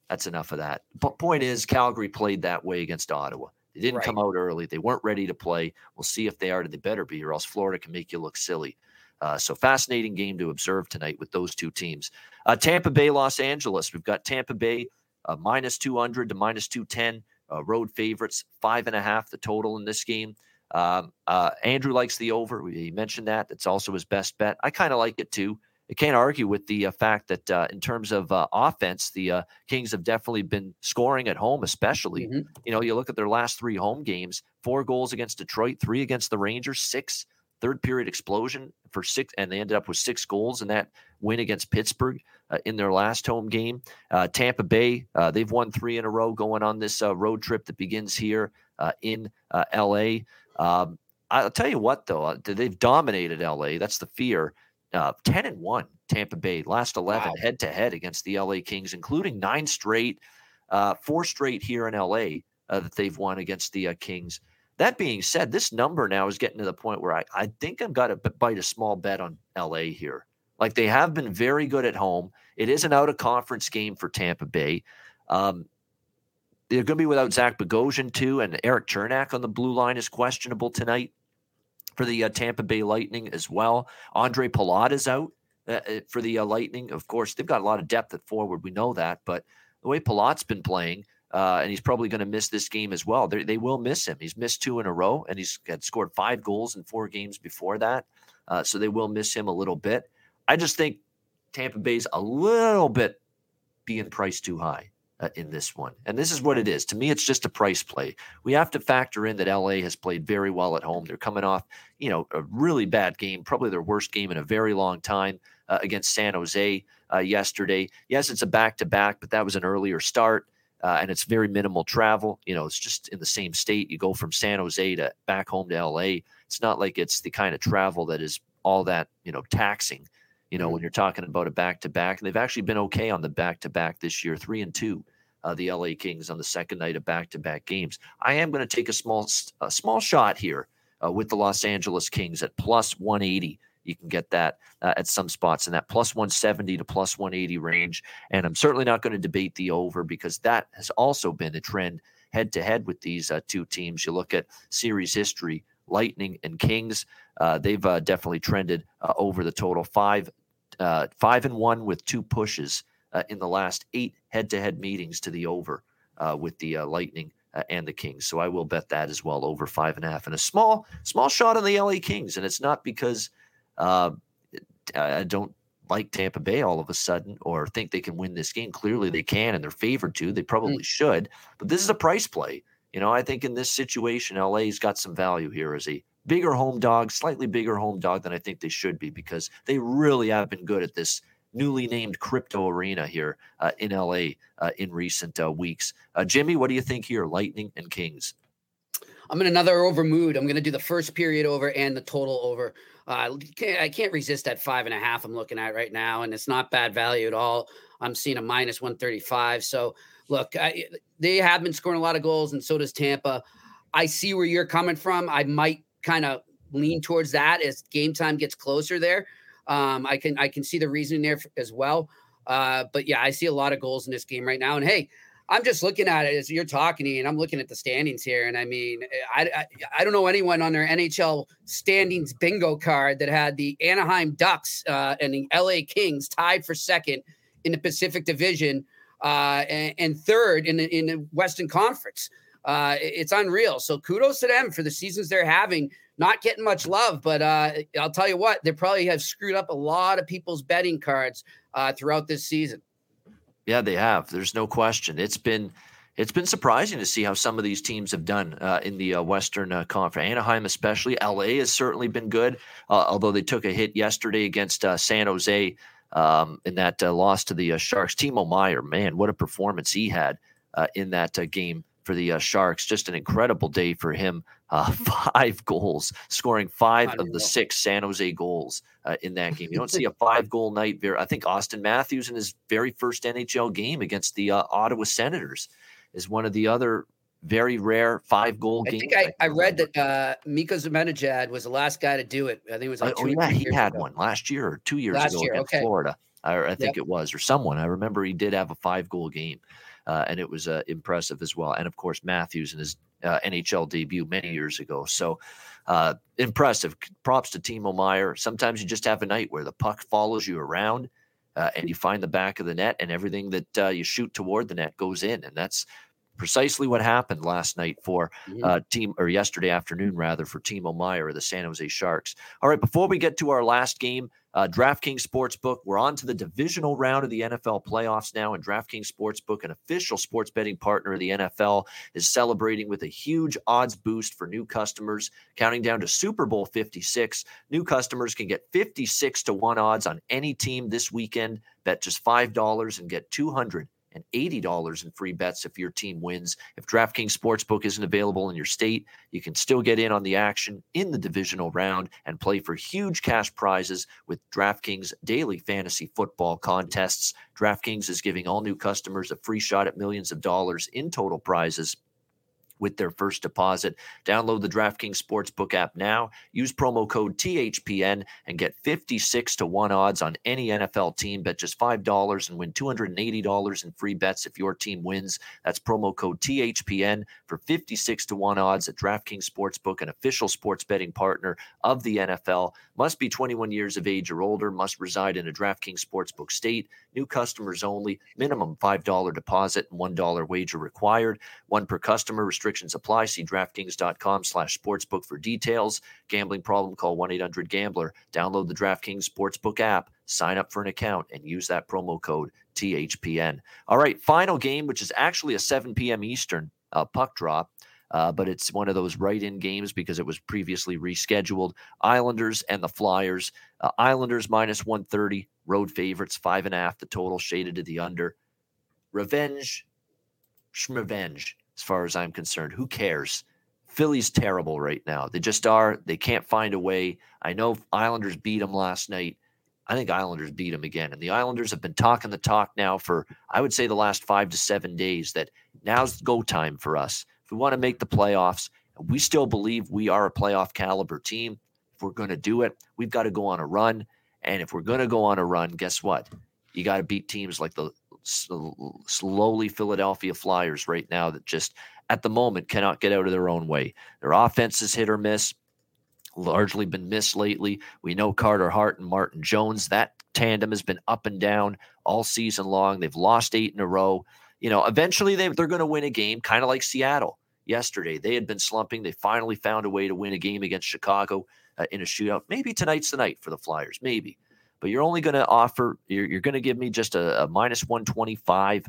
that's enough of that. But point is, Calgary played that way against Ottawa. They didn't right. come out early. They weren't ready to play. We'll see if they are. They better be, or else Florida can make you look silly. Uh, so fascinating game to observe tonight with those two teams. Uh, Tampa Bay, Los Angeles. We've got Tampa Bay uh, minus 200 to minus 210. Uh, road favorites, five and a half the total in this game. Um, uh, Andrew likes the over. He mentioned that. That's also his best bet. I kind of like it too. I can't argue with the uh, fact that uh, in terms of uh, offense, the uh, Kings have definitely been scoring at home, especially. Mm-hmm. You know, you look at their last three home games four goals against Detroit, three against the Rangers, six third period explosion for six, and they ended up with six goals in that win against Pittsburgh uh, in their last home game. Uh, Tampa Bay, they've won three in a row going on this road trip that begins here in LA. Um, I'll tell you what, though, they've dominated LA. That's the fear uh, 10 and 1 Tampa Bay last 11 head to head against the LA Kings including nine straight uh, four straight here in LA uh, that they've won against the uh, Kings. That being said this number now is getting to the point where I, I think I've got to bite a small bet on LA here. Like they have been very good at home. It is an out of conference game for Tampa Bay. Um, they're going to be without Zach Bogosian too and Erik Cernak on the blue line is questionable tonight for the uh, Tampa Bay Lightning as well. Andre Palat is out uh, uh, for the uh, Lightning. Of course, they've got a lot of depth at forward. We know that, but the way Palat's been playing, uh, and he's probably going to miss this game as well. They're, they will miss him. He's missed two in a row, and he's had scored five goals in four games before that. Uh, so they will miss him a little bit. I just think Tampa Bay's a little bit being priced too high uh, in this one. And this is what it is. To me, it's just a price play. We have to factor in that LA has played very well at home. They're coming off, you know, a really bad game, probably their worst game in a very long time uh, against San Jose uh, yesterday. Yes, it's a back to back, but that was an earlier start uh, and it's very minimal travel. You know, it's just in the same state. You go from San Jose to back home to LA. It's not like it's the kind of travel that is all that you know taxing. You know, when you're talking about a back to back, and they've actually been okay on the back to back this year, three and two. Uh, the LA Kings on the second night of back to back games. I am going to take a small a small shot here uh, with the Los Angeles Kings at plus 180 you can get that uh, at some spots in that plus 170 to plus 180 range. And I'm certainly not going to debate the over because that has also been a trend head to head with these uh, two teams. You look at series history, Lightning and Kings, uh, they've uh, definitely trended uh, over the total five, uh, five and one with two pushes in the last eight head to head meetings to the over with the Lightning. and the Kings, so I will bet that as well over five and a half, and a small, small shot on the LA Kings, and it's not because uh, I don't like Tampa Bay all of a sudden or think they can win this game. Clearly they can and they're favored to. They probably mm. should. But this is a price play. You know, I think in this situation, LA's got some value here as a bigger home dog, slightly bigger home dog than I think they should be because they really have been good at this newly named crypto arena here uh, in LA uh, in recent uh, weeks. Uh, Jimmy, what do you think here? Lightning and Kings. I'm in another over mood. I'm going to do the first period over and the total over. Uh, I can't resist that five and a half I'm looking at right now, and it's not bad value at all. I'm seeing a minus 135. So, look, I, they have been scoring a lot of goals, and so does Tampa. I see where you're coming from. I might kind of lean towards that as game time gets closer there. Um, I can I can see the reasoning there as well. Uh, but yeah, I see a lot of goals in this game right now. And hey, I'm just looking at it as you're talking and I'm looking at the standings here. And I mean, I, I, I don't know anyone on their NHL standings bingo card that had the Anaheim Ducks uh, and the LA Kings tied for second in the Pacific Division uh, and, and, third in the, in the Western Conference. Uh, it's unreal. So kudos to them for the seasons they're having. Not getting much love, but uh, I'll tell you what, they probably have screwed up a lot of people's betting cards uh, throughout this season. Yeah, they have. There's no question. It's been it's been surprising to see how some of these teams have done uh, in the uh, Western uh, Conference. Anaheim, especially, LA has certainly been good, uh, although they took a hit yesterday against uh, San Jose um, in that uh, loss to the Sharks. Timo Meier, man, what a performance he had in that game for the Sharks. Just an incredible day for him. five goals, scoring five of the six San Jose goals uh, in that game. You don't see a five goal night. Very, I think Auston Matthews in his very first NHL game against the uh, Ottawa Senators is one of the other very rare five goal. I think I, I, read that uh, Mika Zibanejad was the last guy to do it. I think it was like oh, yeah, he had ago. one last year or two years last ago year, against okay. Florida. I, I think yep. it was, or someone. I remember he did have a five goal game. Uh, and it was uh, impressive as well. And of course, Matthews in his uh, NHL debut many years ago. So uh, impressive. Props to Timo Meier. Sometimes you just have a night where the puck follows you around uh, and you find the back of the net, and everything that uh, you shoot toward the net goes in. And that's precisely what happened last night for mm-hmm. uh, team or yesterday afternoon rather for Timo Meier of the San Jose Sharks. All right, before we get to our last game, uh, DraftKings Sportsbook, we're on to the divisional round of the NFL playoffs now, and DraftKings Sportsbook, an official sports betting partner of the NFL, is celebrating with a huge odds boost for new customers. Counting down to Super Bowl 56, new customers can get 56 to 1 odds on any team this weekend. Bet just $5 and get 200 and $80 in free bets if your team wins. If DraftKings Sportsbook isn't available in your state, you can still get in on the action in the divisional round and play for huge cash prizes with DraftKings daily fantasy football contests. DraftKings is giving all new customers a free shot at millions of dollars in total prizes with their first deposit. Download the DraftKings Sportsbook app now. Use promo code THPN and get 56 to 1 odds on any NFL team. Bet just $5 and win $280 in free bets if your team wins. That's promo code THPN for 56 to 1 odds at DraftKings Sportsbook, an official sports betting partner of the NFL. Must be 21 years of age or older, must reside in a DraftKings Sportsbook state. New customers only. Minimum $5 deposit and $1 wager required. One per customer. Restrictions apply. See DraftKings.com slash sportsbook for details. Gambling problem, call 1-800-GAMBLER. Download the DraftKings Sportsbook app, sign up for an account, and use that promo code THPN. All right, final game, which is actually a 7 p.m. Eastern uh, puck drop. Uh, but it's one of those right in games because it was previously rescheduled. Islanders and the Flyers. Uh, Islanders minus 130, road favorites, five and a half, the total shaded to the under. Revenge, revenge, as far as I'm concerned. Who cares? Philly's terrible right now. They just are. They can't find a way. I know Islanders beat them last night. I think Islanders beat them again. And the Islanders have been talking the talk now for, I would say, the last five to seven days that now's go time for us. If we want to make the playoffs, we still believe we are a playoff caliber team. If we're going to do it, we've got to go on a run. And if we're going to go on a run, guess what? You got to beat teams like the slowly Philadelphia Flyers right now that just at the moment cannot get out of their own way. Their offense is hit or miss, largely been missed lately. We know Carter Hart and Martin Jones. That tandem has been up and down all season long. They've lost eight in a row you know, eventually they, they're going to win a game, kind of like Seattle yesterday. They had been slumping. They finally found a way to win a game against Chicago uh, in a shootout. Maybe tonight's the night for the Flyers, maybe. But you're only going to offer, you're, you're going to give me just a, a minus 125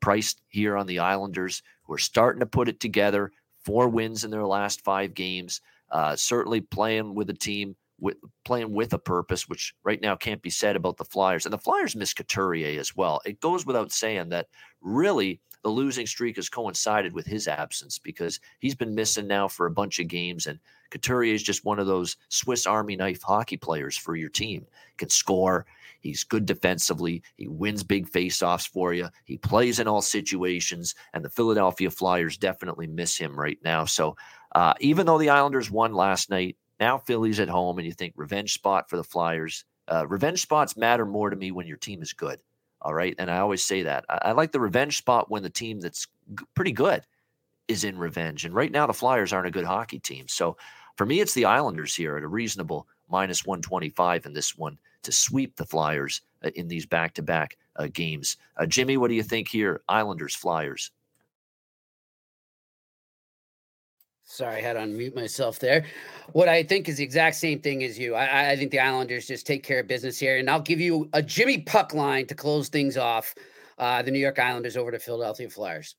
price here on the Islanders, who are starting to put it together. Four wins in their last five games. Uh, certainly playing with a team with playing with a purpose, which right now can't be said about the Flyers. And the Flyers miss Couturier as well. It goes without saying that really the losing streak has coincided with his absence because he's been missing now for a bunch of games. And Couturier is just one of those Swiss Army knife hockey players for your team. Can score. He's good defensively. He wins big faceoffs for you. He plays in all situations. And the Philadelphia Flyers definitely miss him right now. So uh, even though the Islanders won last night, now Philly's at home, and you think revenge spot for the Flyers. Uh, revenge spots matter more to me when your team is good. All right. And I always say that. I, I like the revenge spot when the team that's g- pretty good is in revenge. And right now, the Flyers aren't a good hockey team. So for me, it's the Islanders here at a reasonable minus 125 in this one to sweep the Flyers uh, in these back to back games. Uh, Jimmy, what do you think here? Islanders, Flyers. Sorry, I had to unmute myself there. What I think is the exact same thing as you. I, I, think the Islanders just take care of business here, and I'll give you a Jimmy Puck line to close things off. Uh, the New York Islanders over to Philadelphia Flyers.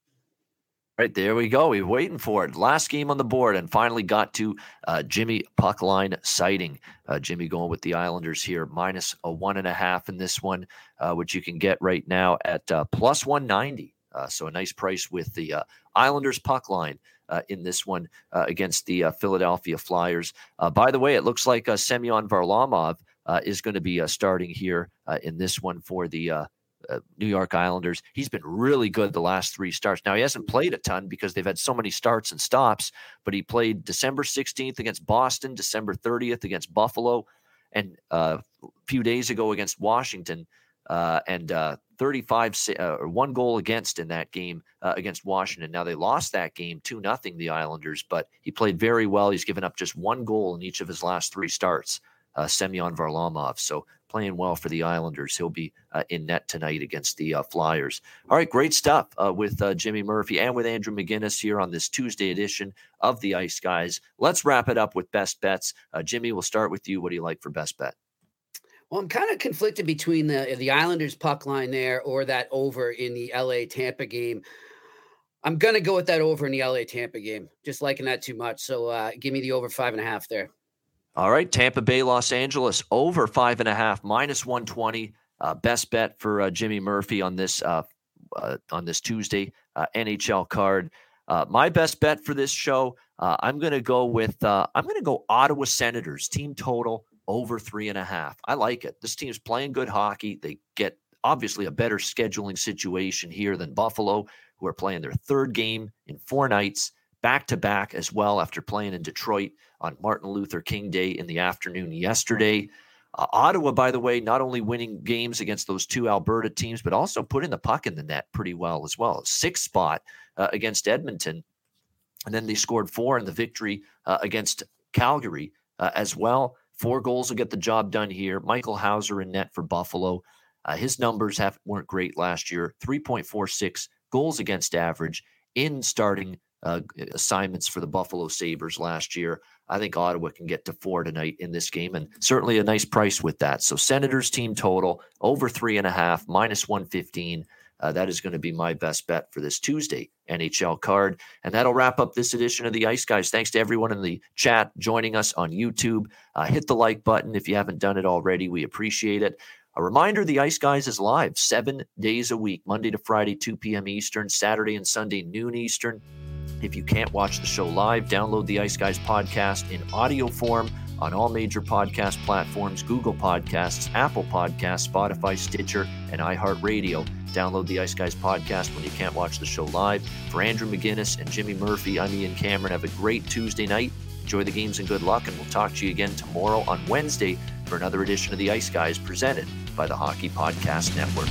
Right there we go. We're waiting for it. Last game on the board, and finally got to uh, Jimmy puck line sighting. Uh, Jimmy going with the Islanders here, minus a one and a half in this one, uh, which you can get right now at uh, plus one ninety. Uh, so a nice price with the uh, Islanders puck line uh, in this one uh, against the uh, Philadelphia Flyers. Uh, by the way, it looks like Semyon Varlamov is going to be starting here in this one for the New York Islanders. He's been really good the last three starts. Now, he hasn't played a ton because they've had so many starts and stops, but he played December 16th against Boston, December 30th against Buffalo, and a few days ago against Washington. and 35 uh, or one goal against in that game uh, against Washington. Now they lost that game 2 nothing the Islanders, but he played very well. He's given up just one goal in each of his last 3 starts. Uh, Semyon Varlamov. So playing well for the Islanders. He'll be uh, in net tonight against the uh, Flyers. All right, great stuff uh, with uh, Jimmy Murphy and with Andrew McGinnis here on this Tuesday edition of the Ice Guys. Let's wrap it up with best bets. Jimmy, we'll start with you. What do you like for best bet? Well, I'm kind of conflicted between the the Islanders puck line there or that over in the LA Tampa game. I'm gonna go with that over in the LA Tampa game. Just liking that too much. So uh, give me the over five and a half there. All right, Tampa Bay, Los Angeles over five and a half, minus one twenty. Uh, best bet for uh, Jimmy Murphy on this uh, uh on this Tuesday uh, NHL card. My best bet for this show, I'm to go with I'm to go Ottawa Senators team total over three and a half. I like it. This team's playing good hockey. They get obviously a better scheduling situation here than Buffalo, who are playing their third game in four nights, back to back as well after playing in Detroit on Martin Luther King Day in the afternoon yesterday. Uh, Ottawa, by the way, not only winning games against those two Alberta teams, but also putting the puck in the net pretty well as well. Sixth spot uh, against Edmonton. And then they scored four in the victory uh, against Calgary uh, as well. Four goals will get the job done here. Michael Houser in net for Buffalo. Uh, his numbers have weren't great last year. 3.46 goals against average in starting uh, assignments for the Buffalo Sabres last year. I think Ottawa can get to four tonight in this game, and certainly a nice price with that. So Senators team total over three and a half, minus 115. Uh, that is going to be my best bet for this Tuesday NHL card. And that'll wrap up this edition of the Ice Guys. Thanks to everyone in the chat joining us on YouTube. Uh, hit the like button if you haven't done it already. We appreciate it. A reminder the Ice Guys is live seven days a week, Monday to Friday, 2 p.m. Eastern, Saturday and Sunday, noon Eastern. If you can't watch the show live, download the Ice Guys podcast in audio form on all major podcast platforms Google Podcasts, Apple Podcasts, Spotify, Stitcher, and iHeartRadio. Download the Ice Guys podcast when you can't watch the show live. For Andrew McGinnis and Jimmy Murphy, I'm Ian Cameron. Have a great Tuesday night. Enjoy the games and good luck, and we'll talk to you again tomorrow on Wednesday for another edition of the Ice Guys presented by the Hockey Podcast Network.